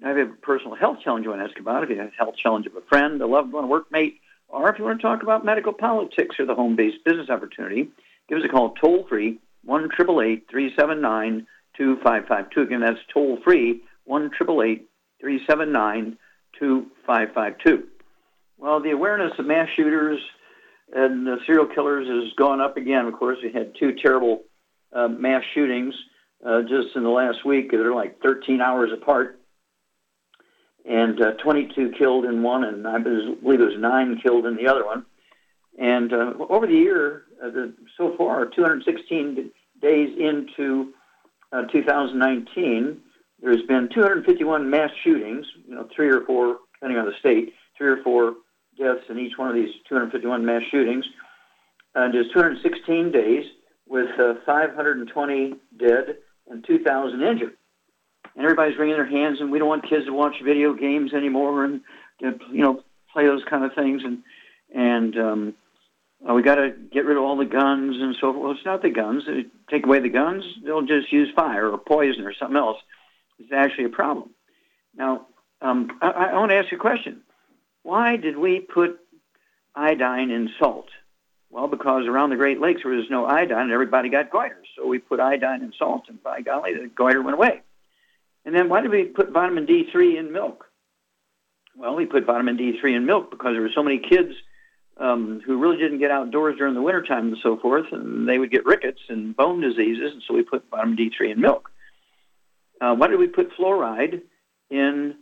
You have a personal health challenge you want to ask about, if you have a health challenge of a friend, a loved one, a workmate, or if you want to talk about medical politics or the home-based business opportunity, give us a call toll-free, 1-379-2552. Again, that's toll-free, 1-379-2552. Well, the awareness of mass shooters and uh, serial killers has gone up again. Of course, we had two terrible uh, mass shootings uh, just in the last week. They're like 13 hours apart, and uh, 22 killed in one, and I believe it was nine killed in the other one. And uh, over the year, uh, the, so far, 216 days into 2019, there's been 251 mass shootings. You know, three or four, depending on the state, three or four deaths in each one of these 251 mass shootings. And just 216 days with uh, 520 dead and 2,000 injured. And everybody's wringing their hands, and we don't want kids to watch video games anymore and you know play those kind of things. And and um, uh, we got to get rid of all the guns and so forth. Well, it's not the guns. They take away the guns, they'll just use fire or poison or something else. It's actually a problem. Now, um, I, I want to ask you a question. Why did we put iodine in salt? Well, because around the Great Lakes there was no iodine and everybody got goiter. So we put iodine in salt and by golly, the goiter went away. And then why did we put vitamin D3 in milk? Well, we put vitamin D3 in milk because there were so many kids um, who really didn't get outdoors during the wintertime and so forth, and they would get rickets and bone diseases, and so we put vitamin D3 in milk. Uh, why did we put fluoride in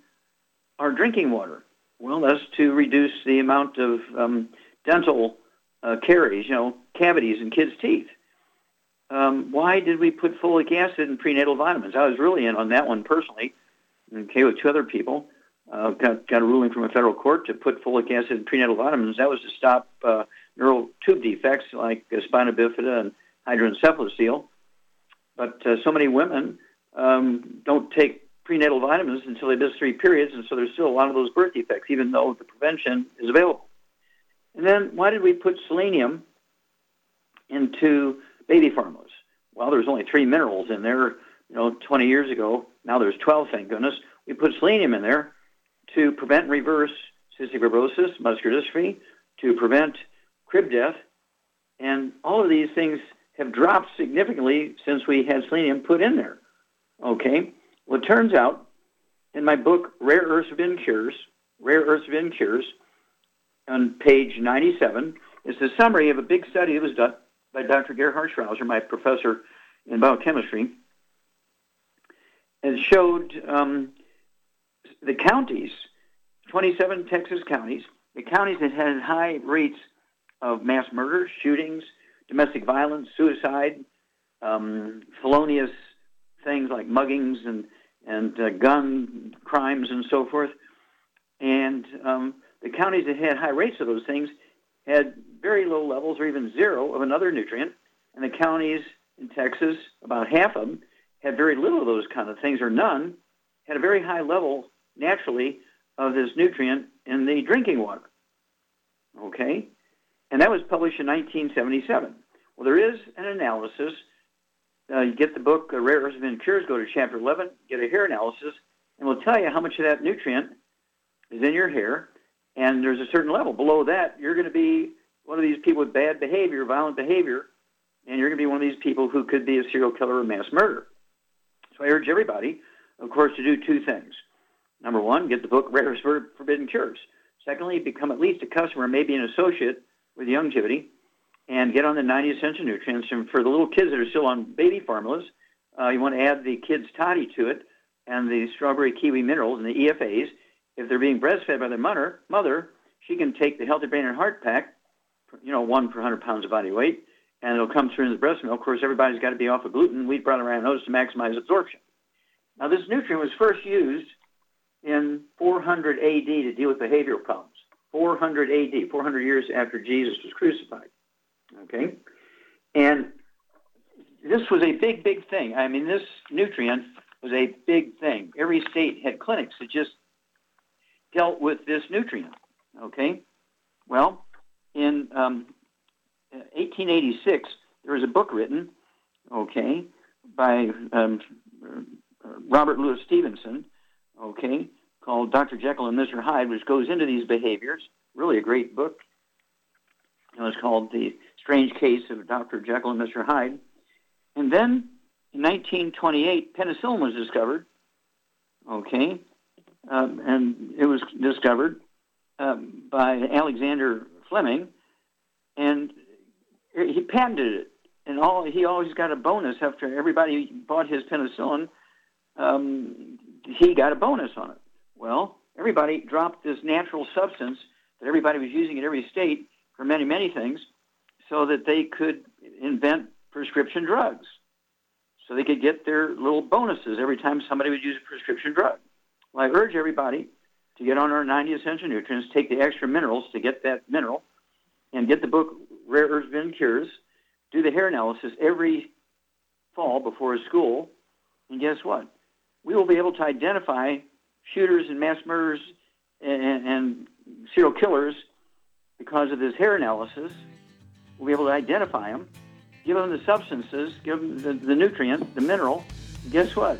our drinking water? Well, that's to reduce the amount of um, dental uh, caries, you know, cavities in kids' teeth. Um, why did we put folic acid in prenatal vitamins? I was really in on that one personally, okay, with two other people. Uh, got, got a ruling from a federal court to put folic acid in prenatal vitamins. That was to stop uh, neural tube defects like uh, spina bifida and hydrocephalus. But uh, so many women um, don't take prenatal vitamins until they miss three periods, and so there's still a lot of those birth defects, even though the prevention is available. And then why did we put selenium into baby formulas? Well, there's only three minerals in there, you know, 20 years ago. Now there's 12, thank goodness. We put selenium in there to prevent and reverse cystic fibrosis, muscular dystrophy, to prevent crib death, and all of these things have dropped significantly since we had selenium put in there. Okay, well, it turns out in my book, Rare Earths Forbidden Cures, Rare Earths Forbidden Cures, on page 97, is the summary of a big study that was done by Dr. Gerhard Schrauzer, my professor in biochemistry, and showed um, the counties, 27 Texas counties, the counties that had high rates of mass murder, shootings, domestic violence, suicide, um, felonious things like muggings and and uh, gun crimes and so forth. And um, the counties that had high rates of those things had very low levels or even zero of another nutrient. And the counties in Texas, about half of them, had very little of those kind of things or none, had a very high level naturally of this nutrient in the drinking water. Okay? And that was published in 1977. Well, there is an analysis uh, you get the book, uh, Rare Earths and Cures, go to chapter 11, get a hair analysis, and we'll tell you how much of that nutrient is in your hair. And there's a certain level. Below that, you're going to be one of these people with bad behavior, violent behavior, and you're going to be one of these people who could be a serial killer or mass murderer. So I urge everybody of course, to do two things. Number one, get the book Rare Earths Forbidden Cures. Secondly, become at least a customer, maybe an associate with Youngevity, and get on the 90 essential nutrients. And for the little kids that are still on baby formulas, uh, you want to add the kids' toddy to it and the strawberry kiwi minerals and the EFAs. If they're being breastfed by their mother, mother, she can take the Healthy Brain and Heart Pack, you know, one per 100 pounds of body weight, and it'll come through in the breast milk. Of course, everybody's got to be off of gluten, wheat, brown, and ryeote to maximize absorption. Now, this nutrient was first used in 400 AD to deal with behavioral problems. 400 AD, 400 years after Jesus was crucified. Okay? And this was a big, big thing. I mean, this nutrient was a big thing. Every state had clinics that just dealt with this nutrient. Okay? Well, in um, 1886, there was a book written, okay, by um, Robert Louis Stevenson, okay, called Dr. Jekyll and Mr. Hyde, which goes into these behaviors. Really a great book. It was called The Strange Case of Dr. Jekyll and Mr. Hyde. And then in 1928, penicillin was discovered. Okay. Um, and it was discovered um, by Alexander Fleming. And he patented it. And all he always got a bonus after everybody bought his penicillin. Um, he got a bonus on it. Well, everybody dropped this natural substance that everybody was using in every state for many, many things so that they could invent prescription drugs. So they could get their little bonuses every time somebody would use a prescription drug. Well, I urge everybody to get on our 90 essential nutrients, take the extra minerals to get that mineral, and get the book Rare Earths Forbidden Cures. Do the hair analysis every fall before school, and guess what? We will be able to identify shooters and mass murderers and, and serial killers because of this hair analysis. We'll be able to identify them, give them the substances, give them the, the nutrient, the mineral. guess what?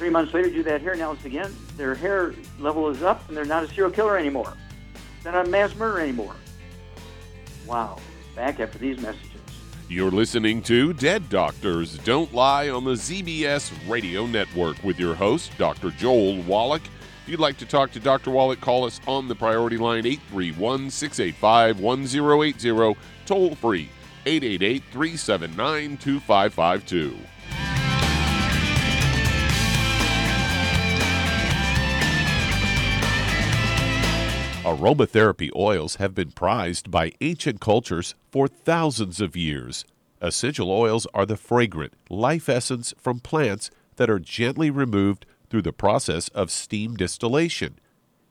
Three months later, do that hair analysis again. Their hair level is up, and they're not a serial killer anymore. They're not a mass murderer anymore. Wow. Back after these messages. You're listening to Dead Doctors Don't Lie on the ZBS Radio Network with your host, Dr. Joel Wallach. If you'd like to talk to Dr. Wallach, call us on the priority line 831 685 1080, toll free 888 379 2552. Aromatherapy oils have been prized by ancient cultures for thousands of years. Essential oils are the fragrant life essence from plants that are gently removed through the process of steam distillation.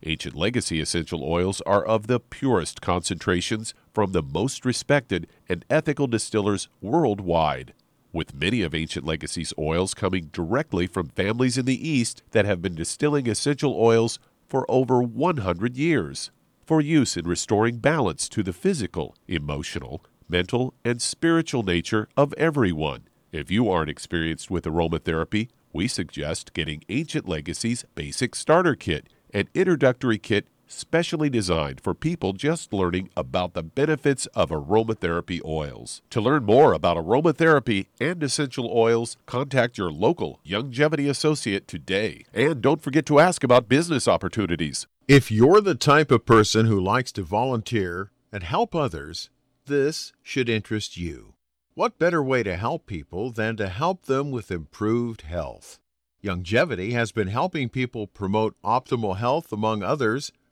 Ancient legacy essential oils are of the purest concentrations from the most respected and ethical distillers worldwide. With many of Ancient Legacy's oils coming directly from families in the East that have been distilling essential oils for over 100 years for use in restoring balance to the physical, emotional, mental, and spiritual nature of everyone. If you aren't experienced with aromatherapy, we suggest getting Ancient Legacy's Basic Starter Kit, an introductory kit specially designed for people just learning about the benefits of aromatherapy oils. To learn more about aromatherapy and essential oils, contact your local Youngevity associate today. And don't forget to ask about business opportunities. If you're the type of person who likes to volunteer and help others, this should interest you. What better way to help people than to help them with improved health? Youngevity has been helping people promote optimal health, among others,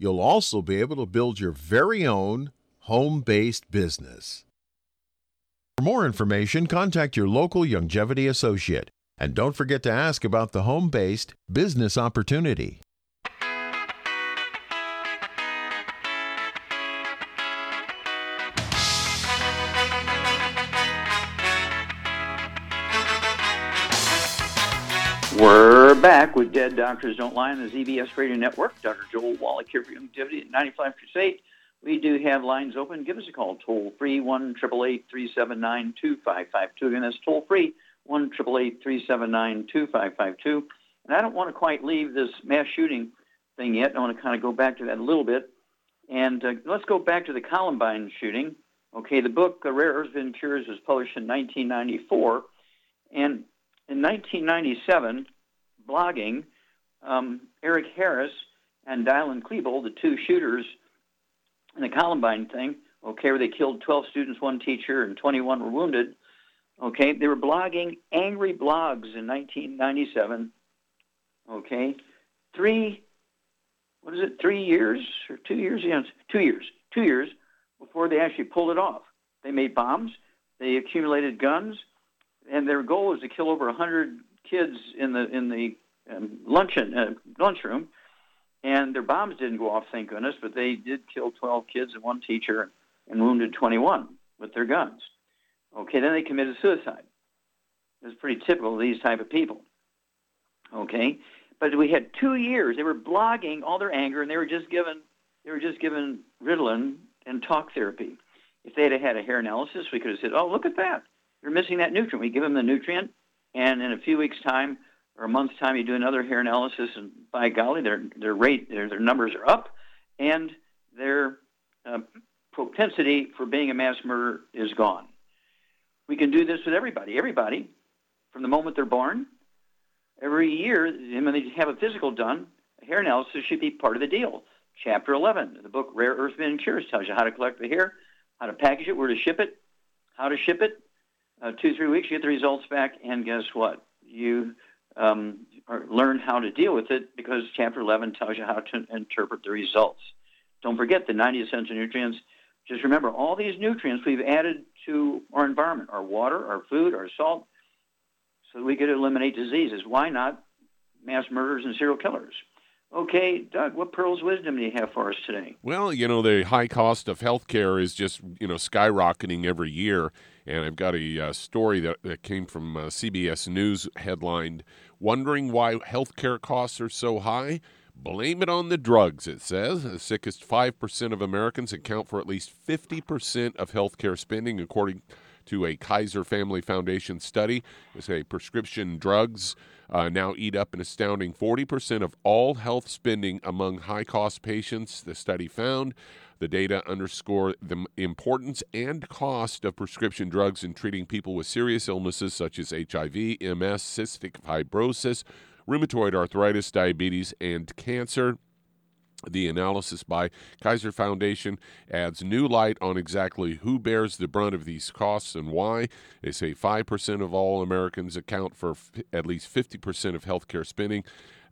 you'll also be able to build your very own home based business. For more information, contact your local Youngevity associate. And don't forget to ask about the home based business opportunity. We're back with Dead Doctors Don't Lie on the ZBS Radio Network. Dr. Joel Wallach here for Youngevity at 95 Crusade. We do have lines open. Give us a call, toll free, 1 379 2552. Again, that's toll free, 1 379 2552. And I don't want to quite leave this mass shooting thing yet. I want to kind of go back to that a little bit. And uh, let's go back to the Columbine shooting. Okay, the book uh, Rare Earths Forbidden Cures was published in 1994. And in 1997, blogging, um, Eric Harris and Dylan Klebold, the two shooters in the Columbine thing, okay, where they killed 12 students, one teacher, and 21 were wounded, okay, they were blogging angry blogs in 1997, okay, three, what is it, three years or two years? Yeah, two years, two years before they actually pulled it off. They made bombs, they accumulated guns, and their goal was to kill over 100 kids in the in the um, luncheon uh, lunchroom. And their bombs didn't go off, thank goodness, but they did kill 12 kids and one teacher and wounded 21 with their guns. Okay, then they committed suicide. It's pretty typical of these type of people. Okay, but we had two years. They were blogging all their anger, and they were just given they were just given Ritalin and talk therapy. If they had had a hair analysis, we could have said, "Oh, look at that! You're missing that nutrient." We give them the nutrient, and in a few weeks' time or a month's time, you do another hair analysis, and by golly, their their rate, their, their numbers are up, and their uh, propensity for being a mass murderer is gone. We can do this with everybody. Everybody, from the moment they're born, every year, when they have a physical done, a hair analysis should be part of the deal. Chapter 11, the book Rare Earth Forbidden Cures tells you how to collect the hair, how to package it, where to ship it, how to ship it. Uh, two, three weeks, you get the results back, and guess what? You um, learn how to deal with it because Chapter 11 tells you how to interpret the results. Don't forget the 90 essential nutrients. Just remember, all these nutrients we've added to our environment, our water, our food, our salt, so we could eliminate diseases. Why not mass murderers and serial killers? Okay, Doug, what pearls of wisdom do you have for us today? Well, you know, the high cost of health care is just, you know, skyrocketing every year. And I've got a uh, story that, that came from uh, CBS News headlined Wondering why healthcare costs are so high? Blame it on the drugs, it says. The sickest 5% of Americans account for at least 50% of healthcare spending, according to a Kaiser Family Foundation study. They say prescription drugs uh, now eat up an astounding 40% of all health spending among high cost patients, the study found. The data underscore the importance and cost of prescription drugs in treating people with serious illnesses such as HIV, MS, cystic fibrosis, rheumatoid arthritis, diabetes, and cancer. The analysis by Kaiser Foundation adds new light on exactly who bears the brunt of these costs and why. They say 5% of all Americans account for f- at least 50% of healthcare spending.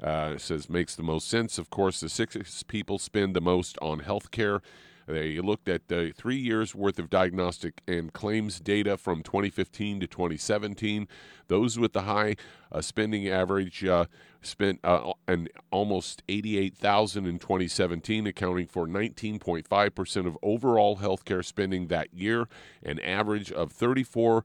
Uh, says makes the most sense. Of course, the sickest people spend the most on health care. They looked at uh, three years worth of diagnostic and claims data from 2015 to 2017. Those with the high uh, spending average uh, spent uh, an almost 88,000 in 2017, accounting for 19.5% of overall healthcare spending that year, an average of 34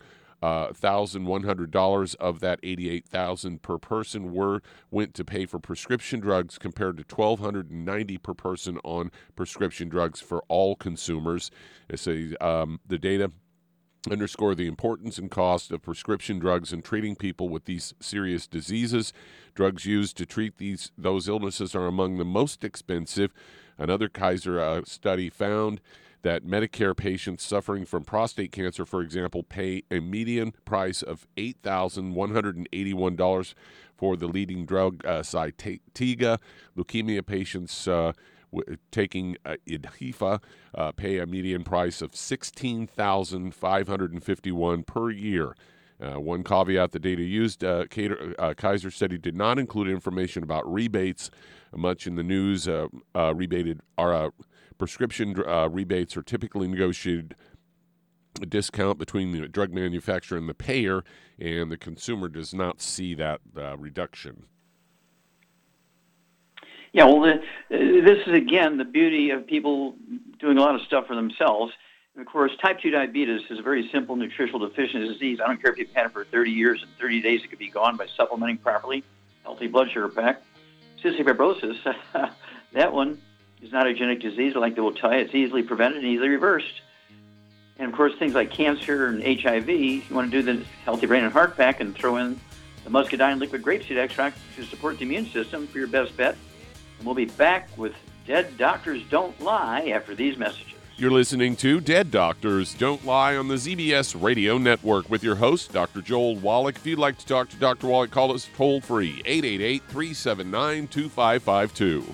thousand one hundred dollars of that eighty eight thousand per person were went to pay for prescription drugs compared to twelve hundred and ninety per person on prescription drugs for all consumers. It's a, um, the data underscore the importance and cost of prescription drugs in treating people with these serious diseases. Drugs used to treat these those illnesses are among the most expensive. Another Kaiser uh, study found that Medicare patients suffering from prostate cancer, for example, pay a median price of $8,181 for the leading drug, uh, Zytiga. Leukemia patients uh, w- taking uh, Idhifa uh, pay a median price of $16,551 per year. Uh, one caveat the data used, uh, Cater, uh, Kaiser study did not include information about rebates. Much in the news, uh, uh, rebated are prescription uh, rebates are typically negotiated a discount between the drug manufacturer and the payer, and the consumer does not see that uh, reduction. Yeah, well, the, uh, this is again the beauty of people doing a lot of stuff for themselves. And of course, type 2 diabetes is a very simple nutritional deficiency disease. I don't care if you've had it for 30 years and 30 days, it could be gone by supplementing properly. healthy blood sugar pack. Cystic fibrosis, that one is not a genetic disease like they will tell you. It's easily prevented and easily reversed. And of course, things like cancer and HIV, you want to do the healthy brain and heart pack and throw in the muscadine liquid grapeseed extract to support the immune system for your best bet. And we'll be back with Dead Doctors Don't Lie after these messages. You're listening to Dead Doctors Don't Lie on the ZBS Radio Network with your host, Dr. Joel Wallach. If you'd like to talk to Dr. Wallach, call us toll free 888 379 2552.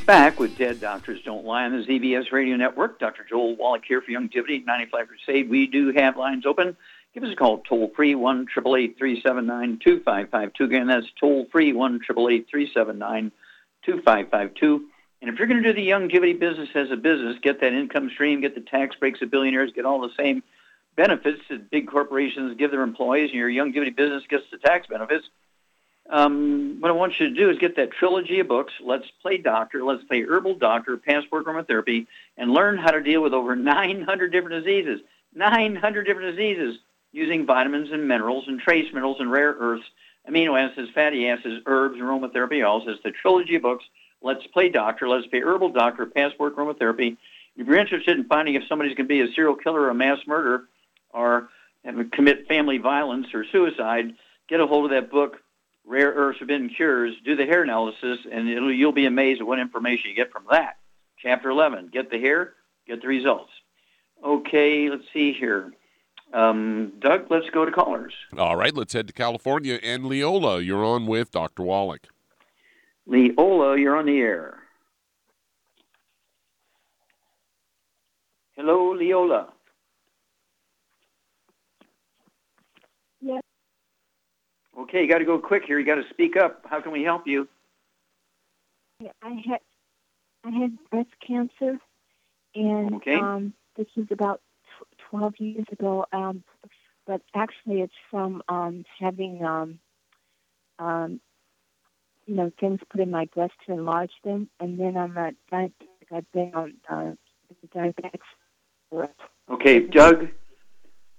back with Dead Doctors Don't Lie on the ZBS Radio Network. Dr. Joel Wallach here for Youngevity 95 Crusade. We do have lines open. Give us a call toll free one triple eight three seven nine two five five two. Again, that's toll free one triple eight three seven nine two five five two. And if you're going to do the Youngevity business as a business, get that income stream, get the tax breaks of billionaires, get all the same benefits that big corporations give their employees, and your Youngevity business gets the tax benefits um, what I want you to do is get that trilogy of books, Let's Play Doctor, Let's Play Herbal Doctor, Passport Aromatherapy, and learn how to deal with over 900 different diseases. 900 different diseases using vitamins and minerals and trace minerals and rare earths, amino acids, fatty acids, herbs, aromatherapy oils. It's the trilogy of books, Let's Play Doctor, Let's Play Herbal Doctor, Passport Aromatherapy. If you're interested in finding if somebody's going to be a serial killer or a mass murderer or commit family violence or suicide, get a hold of that book, Rare Earths Forbidden Cures, do the hair analysis, and you'll be amazed at what information you get from that. Chapter 11. Get the hair, get the results. Okay, let's see here. Um, Doug, let's go to callers. All right, let's head to California. And Leola, you're on with Dr. Wallach. Leola, you're on the air. Hello, Leola. Yes. Okay, you got to go quick here. You got to speak up. How can we help you? I had I had breast cancer, and Okay. um, this was about tw- twelve years ago. Um, but actually, it's from um, having um, um, you know things put in my breast to enlarge them, and then I'm a diabetic. I've been on uh, diabetic. for- Okay, Doug,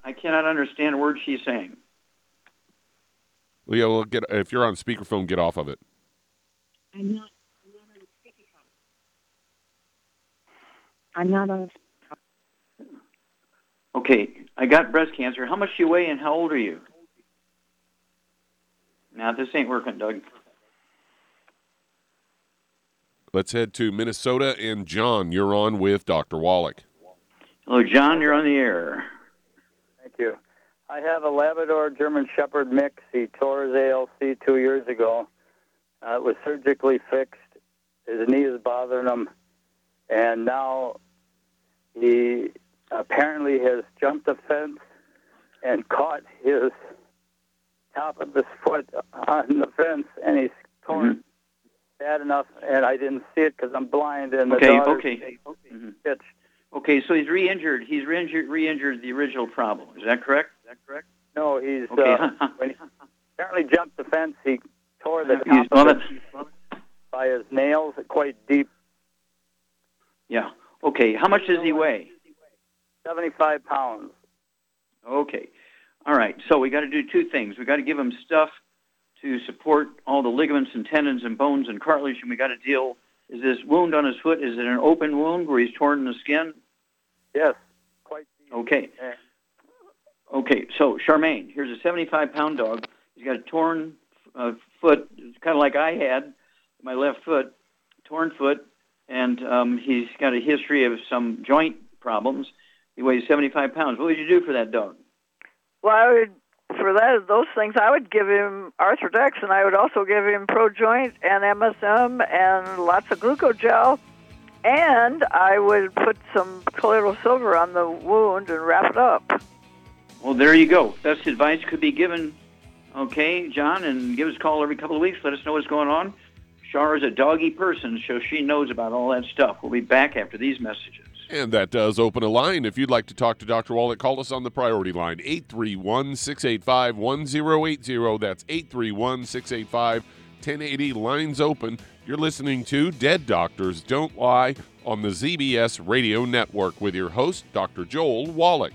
I cannot understand a word she's saying. Leola, get if you're on speakerphone, get off of it. I'm not. I'm not on. Okay, I got breast cancer. How much do you weigh and how old are you? Now, this ain't working, Doug. Let's head to Minnesota. And John, you're on with Dr. Wallach. Hello, John, you're on the air. Thank you. I have a Labrador German Shepherd mix. He tore his ALC two years ago. Uh, it was surgically fixed. His knee is bothering him, and now he apparently has jumped a fence and caught his top of his foot on the fence, and he's torn bad enough. And I didn't see it because I'm blind, and the dog. Okay, okay. Mhm. Okay, so he's re-injured. He's re-injured, re-injured the original problem. Is that correct? Is that correct? No, he's Okay. uh, when he apparently jumped the fence. He tore the top of it by his nails, quite deep, yeah. Okay, how much does he weigh? 75 pounds. Okay. All right. So we got to do two things. We got to give him stuff to support all the ligaments and tendons and bones and cartilage, and we got to deal. Is this wound on his foot? Is it an open wound where he's torn the skin? Yes, quite deep. Okay. Yeah. Okay. So Charmaine, here's a 75 pound dog. He's got a torn uh, foot, kind of like I had, my left foot, torn foot, and um, he's got a history of some joint problems. He weighs 75 pounds. What would you do for that dog? Well, I would for that those things I would give him Arthrodex, and I would also give him ProJoint and MSM and lots of glucogel, and I would put some colloidal silver on the wound and wrap it up. Well, there you go. Best advice could be given. Okay, John, and give us a call every couple of weeks. Let us know what's going on. Shar is a doggy person, so she knows about all that stuff. We'll be back after these messages. And that does open a line. If you'd like to talk to Dr. Wallach, call us on the priority line, 831 685 1080. That's 831 685 1080. Lines open. You're listening to Dead Doctors Don't Lie on the ZBS Radio Network with your host, Dr. Joel Wallach.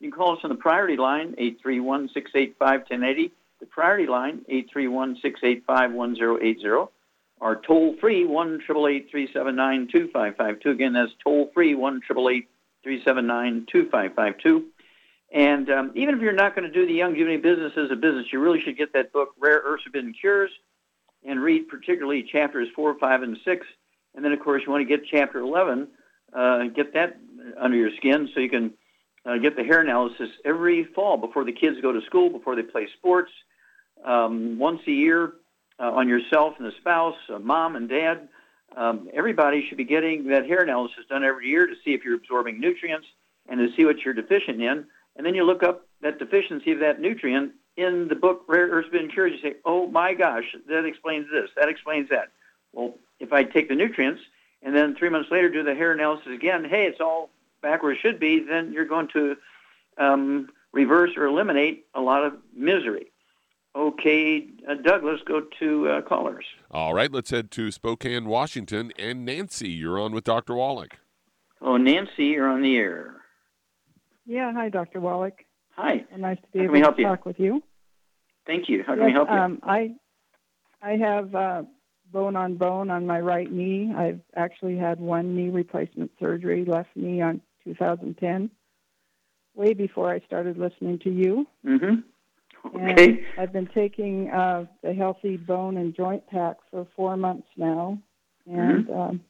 You can call us on the priority line, 831-685-1080. The priority line, 831-685-1080. Our toll-free, 1-888-379-2552. Again, that's toll-free, 1-888-379-2552. And um, even if you're not going to do the Youngevity business as a business, you really should get that book, Rare Earths Forbidden Cures, and read particularly chapters 4, 5, and 6. And then, of course, you want to get chapter 11, uh, get that under your skin so you can uh, get the hair analysis every fall before the kids go to school, before they play sports, um, once a year uh, on yourself and the spouse, uh, mom and dad. Um, everybody should be getting that hair analysis done every year to see if you're absorbing nutrients and to see what you're deficient in. And then you look up that deficiency of that nutrient in the book Rare Earths Forbidden Cures. You say, oh my gosh, that explains this, that explains that. Well, if I take the nutrients and then three months later do the hair analysis again, hey, it's all back where it should be, then you're going to um, reverse or eliminate a lot of misery. Okay, uh, Doug, let's go to uh, callers. All right, let's head to Spokane, Washington. And Nancy, you're on with Dr. Wallach. Oh, Nancy, you're on the air. Yeah, hi, Dr. Wallach. Hi. Nice to be How able can we to help you? talk with you. Thank you. How can Yes, we help you? Um, I, I have uh, bone on bone on my right knee. I've actually had one knee replacement surgery, left knee on 2010, way before I started listening to you. mm-hmm. And Okay. I've been taking uh, the Healthy Bone and Joint Pack for four months now, and Mm-hmm. um,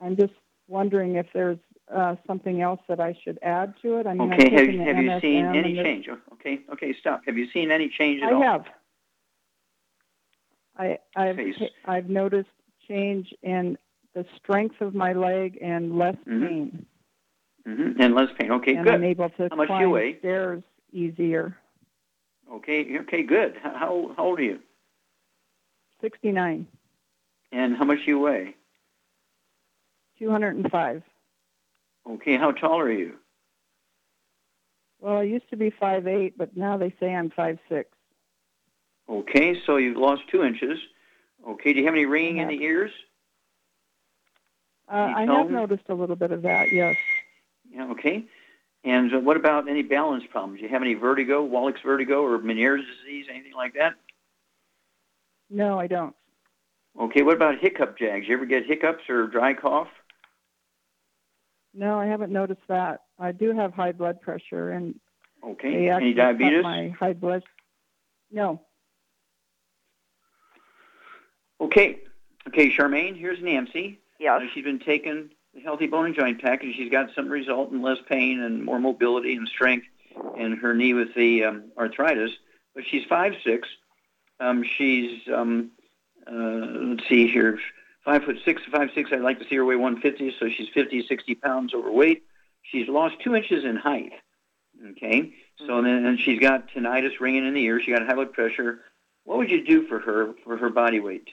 I'm just wondering if there's uh, something else that I should add to it. I mean, Okay. Have, have you seen any change? Okay. Okay. Stop. Have you seen any change at I all? I have. I, I've. I've noticed change in the strength of my leg and less Mhm. pain, Mm-hmm. And less pain. Okay. and good. I'm able to How much do you climb weigh? stairs easier. Okay. Okay. Good. How, how old are you? 69, And how much do you weigh? 205. Okay. How tall are you? Well, I used to be 5'8", but now they say I'm 5'6". Okay. So you've lost two inches. Okay. Do you have any ringing in the ears? Uh, I have noticed a little bit of that. Yes. Yeah. Okay. And uh, what about any balance problems? Do you have any vertigo, Wallach's vertigo, or Meniere's disease, anything like that? No, I don't. Okay. What about hiccup jags? You ever get hiccups or dry cough? No, I haven't noticed that. I do have high blood pressure, and Okay. Any diabetes? my high blood. No. Okay. Okay, Charmaine, here's Nancy. Yes. Uh, she's been taking the Healthy Bone and Joint Pack, and she's got some result in less pain and more mobility and strength in her knee with the um, arthritis. But she's five six. Um, she's um, uh, let's see here, five foot six, five six. I'd like to see her weigh 150, so she's 50, 60 pounds overweight. She's lost two inches in height. Okay, so then and she's got tinnitus ringing in the ear. She got high blood pressure. What would you do for her for her body weight?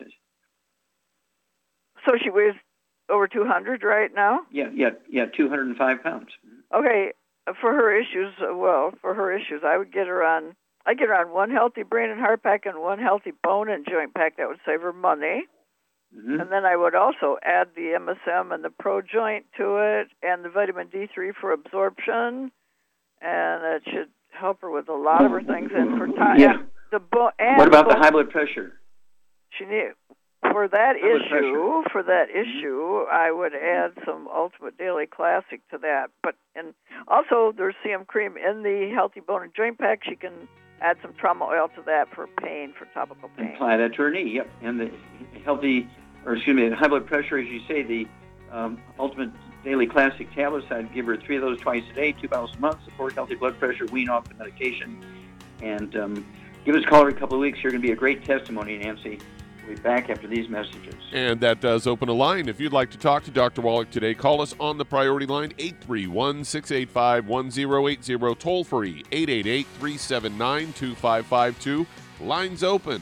So she weighs over 200 right now? Yeah, yeah, yeah, 205 pounds. Okay, for her issues, uh, well, for her issues, I would get her on. I get her on one healthy brain and heart pack and one healthy bone and joint pack. That would save her money. Mm-hmm. And then I would also add the MSM and the Pro Joint to it, and the vitamin D3 for absorption, and that should help her with a lot of her things. And for time, Yeah. The bo- What about the high blood pressure? She need for that High issue. For that Mm-hmm. issue, I would add some Ultimate Daily Classic to that. But and also there's CM cream in the Healthy Bone and Joint Pack. She can add some trauma oil to that for pain, for topical pain. Apply that to her knee. Yep, and the healthy, or excuse me, the high blood pressure, as you say, the um, Ultimate Daily Classic tablets. I'd give her three of those twice a day, two bottles a month. Support healthy blood pressure, wean off the medication, and um, give us a call every couple of weeks. You're going to be a great testimony, Nancy. We'll be back after these messages. And that does open a line. If you'd like to talk to Dr. Wallach today, call us on the priority line 831 685 1080, toll free 888 379 2552. Lines open.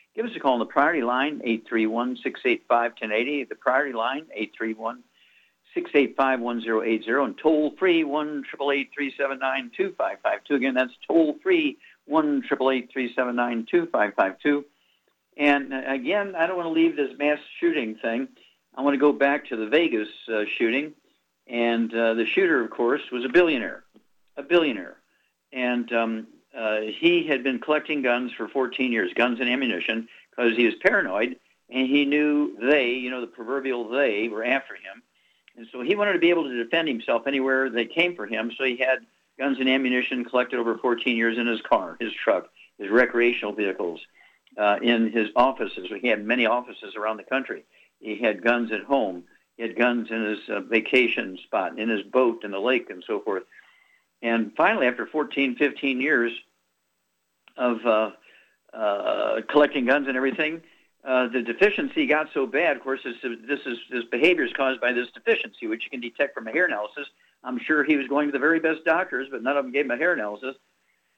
Give us a call on the priority line, 831-685-1080. The priority line, 831-685-1080. And toll-free, 1-888-379-2552. Again, that's toll-free, 1-888-379-2552. And uh, again, I don't want to leave this mass shooting thing. I want to go back to the Vegas uh, shooting. And uh, the shooter, of course, was a billionaire, a billionaire. And um, uh, he had been collecting guns for 14 years, guns and ammunition, because he was paranoid, and he knew they, you know, the proverbial they, were after him. And so he wanted to be able to defend himself anywhere they came for him. So he had guns and ammunition collected over 14 years in his car, his truck, his recreational vehicles, uh, in his offices. He had many offices around the country. He had guns at home. He had guns in his uh, vacation spot, in his boat, in the lake, and so forth. And finally, after 14, 15 years of uh, uh, collecting guns and everything, uh, the deficiency got so bad. Of course, this, this is this behavior is caused by this deficiency, which you can detect from a hair analysis. I'm sure he was going to the very best doctors, but none of them gave him a hair analysis.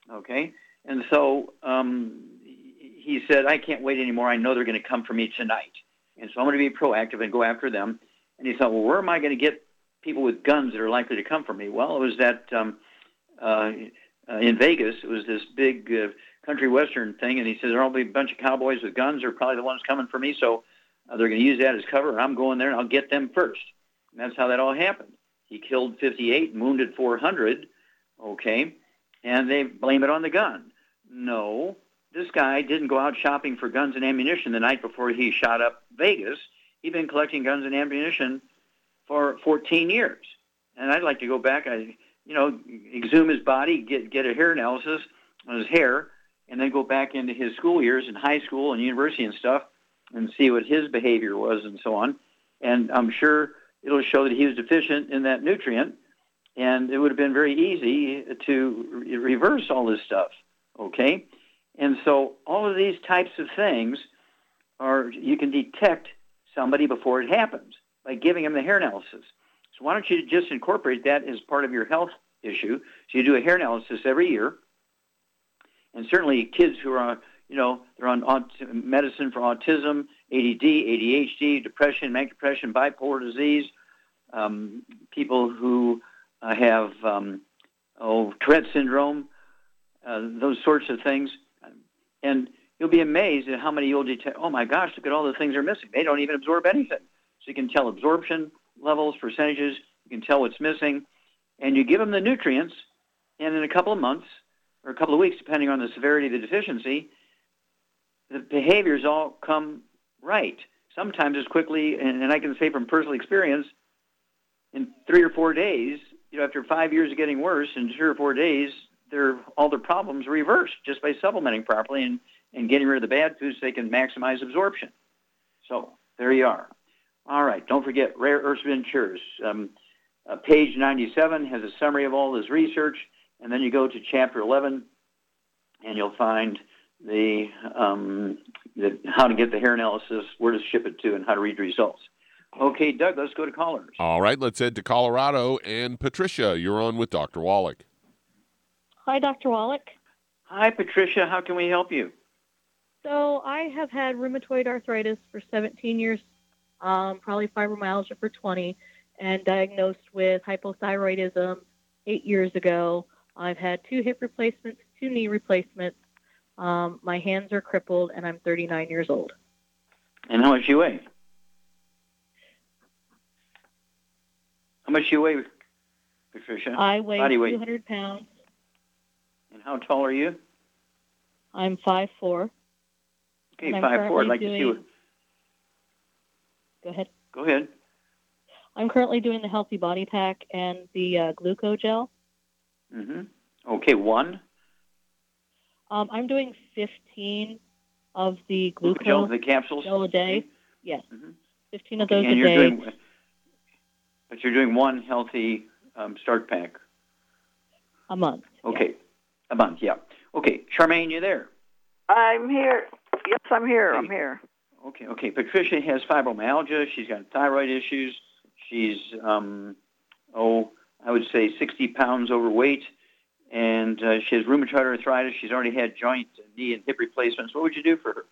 Okay, and so um, he said, "I can't wait anymore. I know they're going to come for me tonight, and so I'm going to be proactive and go after them." And he thought, "Well, where am I going to get people with guns that are likely to come for me?" Well, it was that um, uh, in Vegas. It was this big uh, country western thing, and he said there'll be a bunch of cowboys with guns. They're probably the ones coming for me, so uh, they're going to use that as cover. I'm going there, and I'll get them first. And that's how that all happened. He killed 58 and wounded 400. Okay, and they blame it on the gun. No, this guy didn't go out shopping for guns and ammunition the night before he shot up Vegas. He'd been collecting guns and ammunition for 14 years. And I'd like to go back. I, you know, exhume his body, get get a hair analysis on his hair, and then go back into his school years in high school and university and stuff, and see what his behavior was and so on. And I'm sure it'll show that he was deficient in that nutrient, and it would have been very easy to re- reverse all this stuff. Okay, and so all of these types of things are you can detect somebody before it happens by giving them the hair analysis. Why don't you just incorporate that as part of your health issue? So you do a hair analysis every year, and certainly kids who are, you know, they're on aut- medicine for autism, ADD, ADHD, depression, manic depression, bipolar disease, um, people who uh, have um, oh Tourette syndrome, uh, those sorts of things, and you'll be amazed at how many you'll detect. Oh my gosh, look at all the things they're missing. They don't even absorb anything. So you can tell absorption levels, percentages. You can tell what's missing, and you give them the nutrients, and in a couple of months or a couple of weeks, depending on the severity of the deficiency, the behaviors all come right. Sometimes as quickly, and, and I can say from personal experience, in three or four days, you know, after five years of getting worse, in three or four days, their all their problems reversed just by supplementing properly and, and getting rid of the bad foods so they can maximize absorption. So there you are. All right, don't forget Rare Earths Ventures. Um, uh, page 97 has a summary of all this research, and then you go to chapter 11, and you'll find the, um, the how to get the hair analysis, where to ship it to, and how to read the results. Okay, Doug, let's go to callers. All right, let's head to Colorado. And Patricia, you're on with Dr. Wallach. Hi, Dr. Wallach. Hi, Patricia. How can we help you? So I have had rheumatoid arthritis for 17 years, um, probably fibromyalgia for 20, and diagnosed with hypothyroidism eight years ago. I've had two hip replacements, two knee replacements. Um, my hands are crippled, and I'm 39 years old. And how much you weigh? How much you weigh, Patricia? I weigh Body weight. 200 pounds. And how tall are you? I'm 5'4". Okay, And I'm five four. I'd currently like to see what. Doing- Go ahead. Go ahead. I'm currently doing the Healthy Body Pack and the uh, Gluco Gel. hmm Okay, one. Um, I'm doing 15 of the Gluco Gel, the capsules. gel a day. Yes, 15 of Okay, those and a you're day. doing, but you're doing one healthy um, start pack. a month. Okay, a month. Yeah. Okay, Charmaine, you there? I'm here. Yes, I'm here. I'm here. Okay, okay. Patricia has fibromyalgia. She's got thyroid issues. She's, um, oh, I would say 60 pounds overweight. And uh, she has rheumatoid arthritis. She's already had joint, knee, and hip replacements. What would you do for her?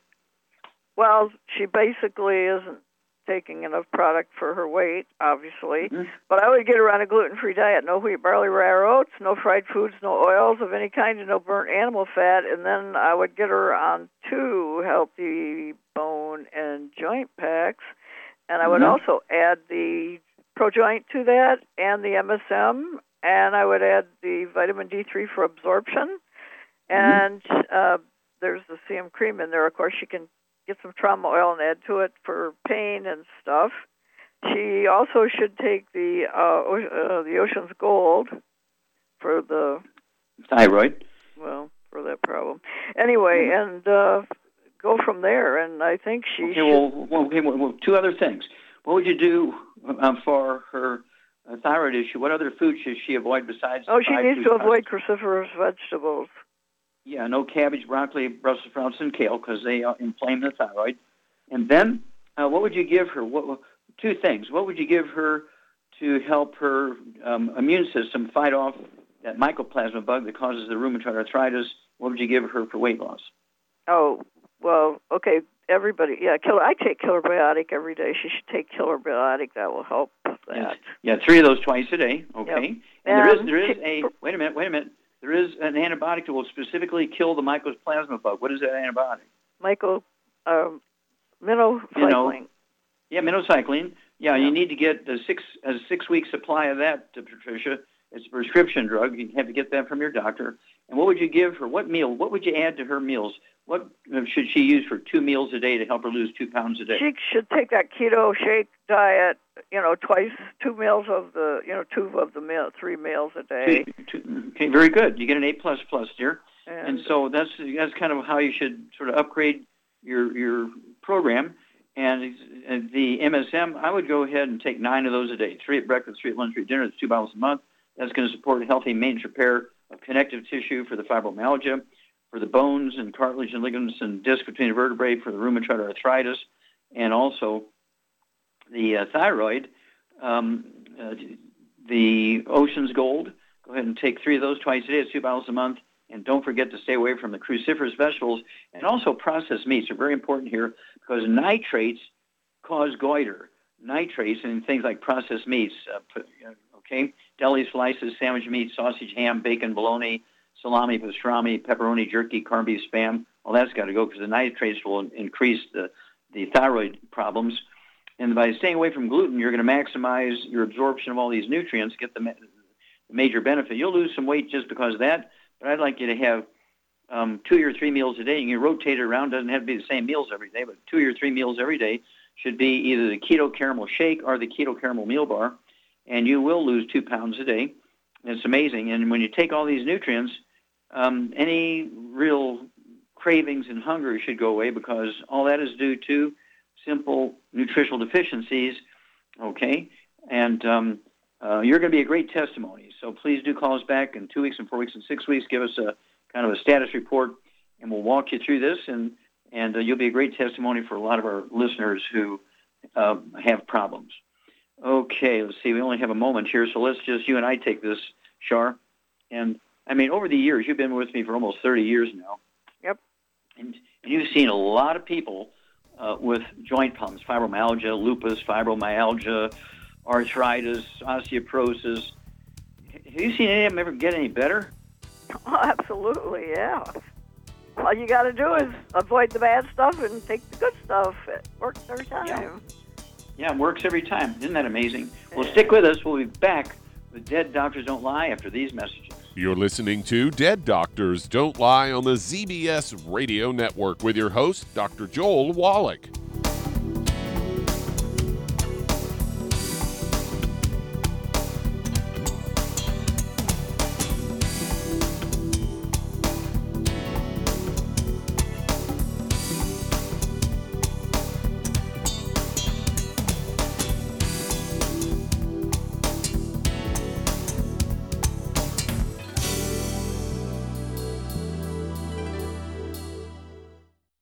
Well, she basically isn't taking enough product for her weight, obviously. Mm-hmm. But I would get her on a gluten-free diet: no wheat, barley, rye, oats, no fried foods, no oils of any kind, and no burnt animal fat. And then I would get her on two healthy bone and joint packs, and I would Mhm. also add the ProJoint to that and the MSM, and I would add the vitamin D3 for absorption, and uh, there's the CM cream in there. Of course, you can get some trauma oil and add to it for pain and stuff. She also should take the uh, uh, the Ocean's Gold for the Thyroid. well for that problem. Anyway, and uh, go from there. And I think she Okay, should. well, well, okay, well, two other things. what would you do um, for her uh, thyroid issue? What other foods should she avoid besides? Oh, she needs to avoid products? cruciferous vegetables. Yeah, no cabbage, broccoli, Brussels sprouts, and kale because they uh, inflame the thyroid. And then, uh, what would you give her? What two things? What would you give her to help her um, immune system fight off that mycoplasma bug that causes the rheumatoid arthritis? What would you give her for weight loss? Oh, well, okay, everybody. Yeah, killer. I take Killer Biotic every day. She should take Killer Biotic. That will help that. Yeah, three of those twice a day. Okay. Yep. And there is there is a wait a minute, wait a minute. There is an antibiotic that will specifically kill the mycoplasma bug. What is that antibiotic? Michael, um, minocycline. Yeah, minocycline. Yeah, you need to get a six a six week supply of that, uh, Patricia. It's a prescription drug. You have to get that from your doctor. And what would you give her? What meal? What would you add to her meals? What should she use for two meals a day to help her lose two pounds a day? She should take that keto shake diet. You know, twice, two meals of the, you know, two of the meal, three meals a day. Two- two- okay, very good. You get an A plus plus, dear. And, and so that's that's kind of how you should sort of upgrade your your program. And the MSM, I would go ahead and take nine of those a day: three at breakfast, three at lunch, three at dinner. That's two bottles a month. That's going to support healthy maintenance repair of connective tissue for the fibromyalgia, for the bones and cartilage and ligaments and disc between the vertebrae for the rheumatoid arthritis, and also the uh, thyroid. Um, uh, the Ocean's Gold. Go ahead and take three of those twice a day. Two bottles a month. And don't forget to stay away from the cruciferous vegetables and also processed meats are very important here because nitrates cause goiter. Nitrates and things like processed meats, uh, uh, okay, deli slices, sandwich meat, sausage, ham, bacon, bologna, salami, pastrami, pepperoni, jerky, corned beef, spam. All that's got to go because the nitrates will increase the, the thyroid problems. And by staying away from gluten, you're going to maximize your absorption of all these nutrients, get the, ma- the major benefit. You'll lose some weight just because of that, but I'd like you to have um, two or three meals a day. You can rotate it around. Doesn't have to be the same meals every day, but two or three meals every day should be either the keto caramel shake or the keto caramel meal bar, and you will lose two pounds a day. It's amazing. And when you take all these nutrients, um, any real cravings and hunger should go away because all that is due to simple nutritional deficiencies. Okay, and um, uh, you're going to be a great testimony. So please do call us back in two weeks and four weeks and six weeks. Give us a kind of a status report, and we'll walk you through this, and and uh, you'll be a great testimony for a lot of our listeners who uh, have problems. Okay, let's see. We only have a moment here, so let's just you and I take this, Shar. And I mean, over the years, you've been with me for almost 30 years now. Yep. And, and you've seen a lot of people uh, with joint problems, fibromyalgia, lupus, fibromyalgia, arthritis, osteoporosis. Have you seen any of them ever get any better? Oh, absolutely, yeah. All you got to do is avoid the bad stuff and take the good stuff. It works every time. Yeah, it works every time. Isn't that amazing? Well, stick with us. We'll be back with Dead Doctors Don't Lie after these messages. You're listening to Dead Doctors Don't Lie on the ZBS Radio Network with your host, Dr. Joel Wallach.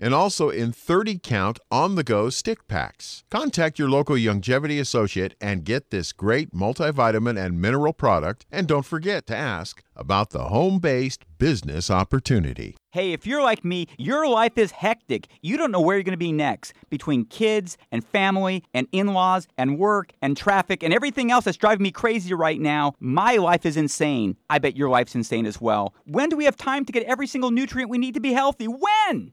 and also in 30 count on the go stick packs. Contact your local Youngevity associate and get this great multivitamin and mineral product. And don't forget to ask about the home based business opportunity. Hey, if you're like me, your life is hectic. You don't know where you're going to be next between kids and family and in laws and work and traffic and everything else that's driving me crazy right now. My life is insane. I bet your life's insane as well. When do we have time to get every single nutrient we need to be healthy? When?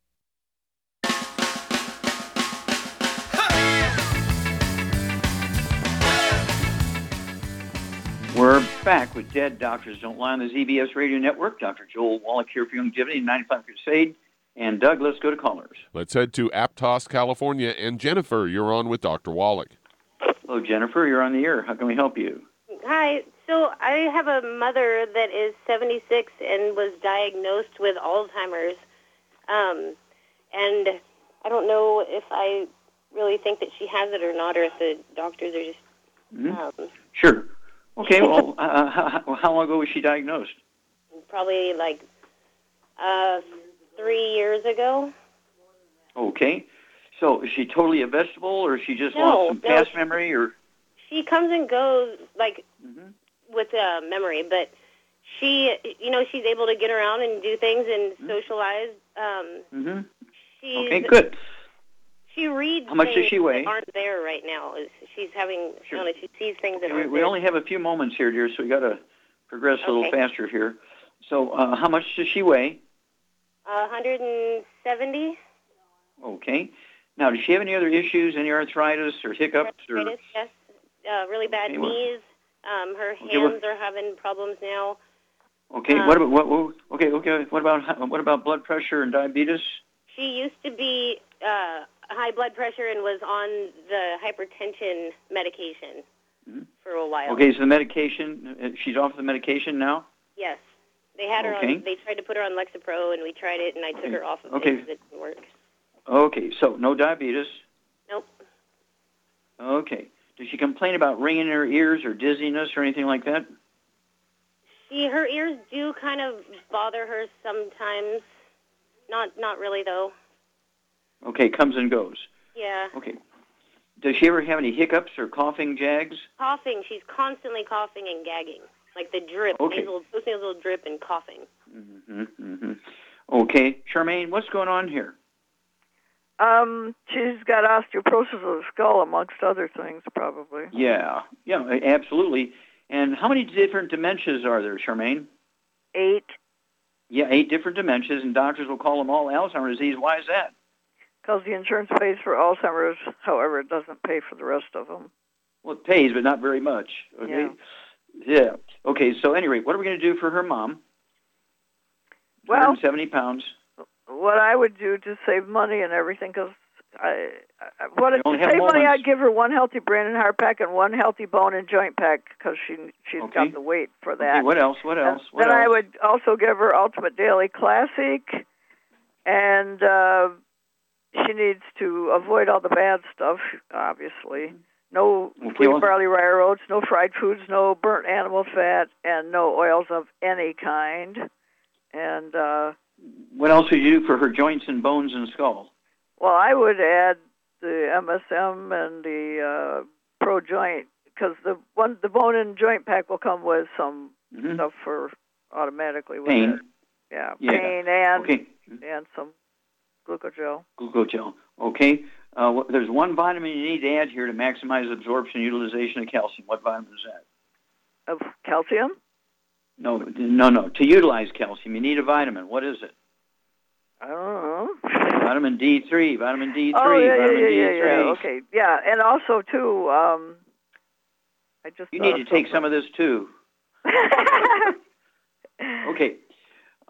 We're back with Dead Doctors Don't Lie on the ZBS Radio Network. Dr. Joel Wallach here for Youngevity 95 Crusade. And Doug, let's go to callers. Let's head to Aptos, California. And Jennifer, you're on with Dr. Wallach. Hello, Jennifer. You're on the air. How can we help you? Hi. So I have a mother that is 76 and was diagnosed with Alzheimer's. Um, and I don't know if I really think that she has it or not, or if the doctors are just. Mhm. Um, Sure. Okay, well, uh, how, how long ago was she diagnosed? probably like uh, three years ago. Okay. So is she totally a vegetable, or is she just No, lost some no, past she- memory, or She comes and goes like Mm-hmm. with uh, memory, but she, you know, she's able to get around and do things and socialize. Um, hmm she's, Okay, good. She reads. How much does she weigh? Aren't there right now. She's having. I don't know. She sees things that we, we only have a few moments here, dear, so we got to progress a little Okay. faster here. So, uh, how much does she weigh? Uh, 170. Okay. Now, does she have any other issues, any arthritis or hiccups or? Arthritis, yes. Uh, really bad Okay, knees. Um, her Okay, well- hands are having problems now. Okay. Um, what about what, what? Okay. Okay. What about what about blood pressure and diabetes? She used to be uh, high blood pressure and was on the hypertension medication for a while. Mm-hmm. Okay. So the medication, uh, she's off the medication now. Yes. They had her Okay. on. They tried to put her on Lexapro, and we tried it, and I took her off of Okay. it 'cause it didn't work. Okay. So no diabetes. Nope. Okay. Does she complain about ringing in her ears or dizziness or anything like that? She, her ears do kind of bother her sometimes. Not, not really though. Okay. Comes and goes. Yeah. Okay. Does she ever have any hiccups or coughing jags? Coughing. She's constantly coughing and gagging, like the drip, Okay. nasal, nasal drip, and coughing. hmm hmm Okay. Charmaine, what's going on here? Um, she's got osteoporosis of the skull, amongst other things, probably. Yeah. Yeah. Absolutely. And how many different dementias are there, Charmaine? Eight. Yeah, eight different dementias, and doctors will call them all Alzheimer's disease. Why is that? Because the insurance pays for Alzheimer's, however, it doesn't pay for the rest of them. Well, it pays, but not very much. Okay. Yeah. Okay. So, anyway, what are we going to do for her mom? Well, 170 pounds. what I would do to save money and everything, because I, I what if to save money? I'd give her one healthy brain and heart pack and one healthy bone and joint pack because she she's Okay. got the weight for that. Okay, what else? What else? What then I would also give her Ultimate Daily Classic, and uh, she needs to avoid all the bad stuff, obviously. No Okay, wheat, barley, rye oats, no fried foods, no burnt animal fat, and no oils of any kind. And uh, What else would you do for her joints and bones and skull? well, I would add the MSM and the uh, Pro Joint because the one the bone and joint pack will come with some Mhm. stuff for automatically with Pain. it. Yeah, Yeah. pain and Okay. and some glucogel. Glucogel. Okay. Uh, there's one vitamin you need to add here to maximize absorption and utilization of calcium. What vitamin is that? Of calcium? No, no, no. To utilize calcium, you need a vitamin. What is it? I don't know. Vitamin D3. Vitamin D3. oh yeah, yeah, vitamin yeah, yeah, D3. yeah. Okay, yeah, and also too. Um, I just You need to take some of this too. Okay.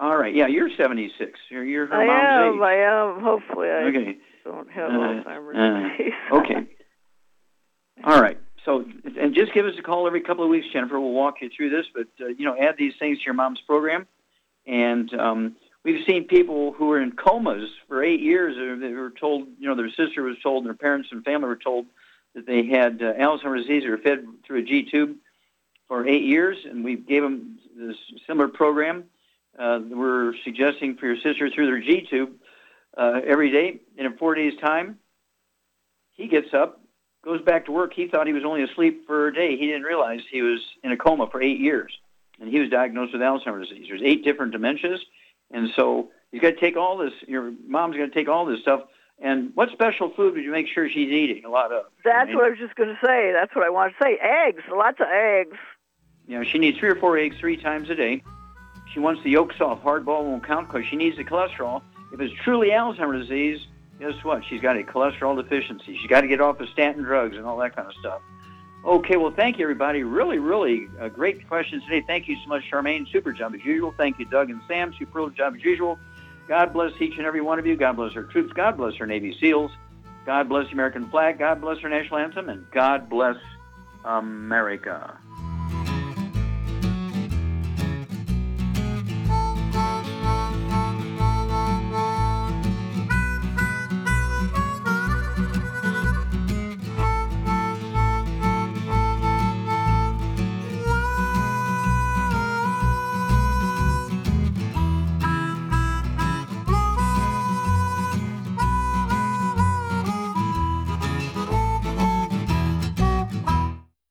All right. Yeah, you're 76. You're, you're her I mom's am. I am. Hopefully, I Okay. don't have Uh, Alzheimer's uh, disease. okay. All right. So, and just give us a call every couple of weeks, Jennifer. We'll walk you through this, but uh, you know, add these things to your mom's program. And um, we've seen people who were in comas for eight years. Or they were told, you know, their sister was told, and their parents and family were told that they had uh, Alzheimer's disease. They were fed through a G tube for eight years, and we gave them this similar program. Uh, we're suggesting for your sister through their G tube uh, every day, and in four days' time, he gets up, goes back to work. He thought he was only asleep for a day. He didn't realize he was in a coma for eight years, and he was diagnosed with Alzheimer's disease. There's eight different dementias, and so you've got to take all this. Your mom's got to take all this stuff. And what special food would you make sure she's eating a lot of? That's what I was just going to say. That's what I want to say. Eggs, lots of eggs. You know, she needs three or four eggs three times a day. She wants the yolk soft. Hard ball won't count because she needs the cholesterol. If it's truly Alzheimer's disease, guess what? She's got a cholesterol deficiency. She's got to get off the statin drugs and all that kind of stuff. Okay, well, thank you, everybody. Really, really uh, great questions today. Thank you so much, Charmaine. Super job as usual. Thank you, Doug and Sam. Super job as usual. God bless each and every one of you. God bless our troops. God bless our Navy SEALs. God bless the American flag. God bless our national anthem. And God bless America.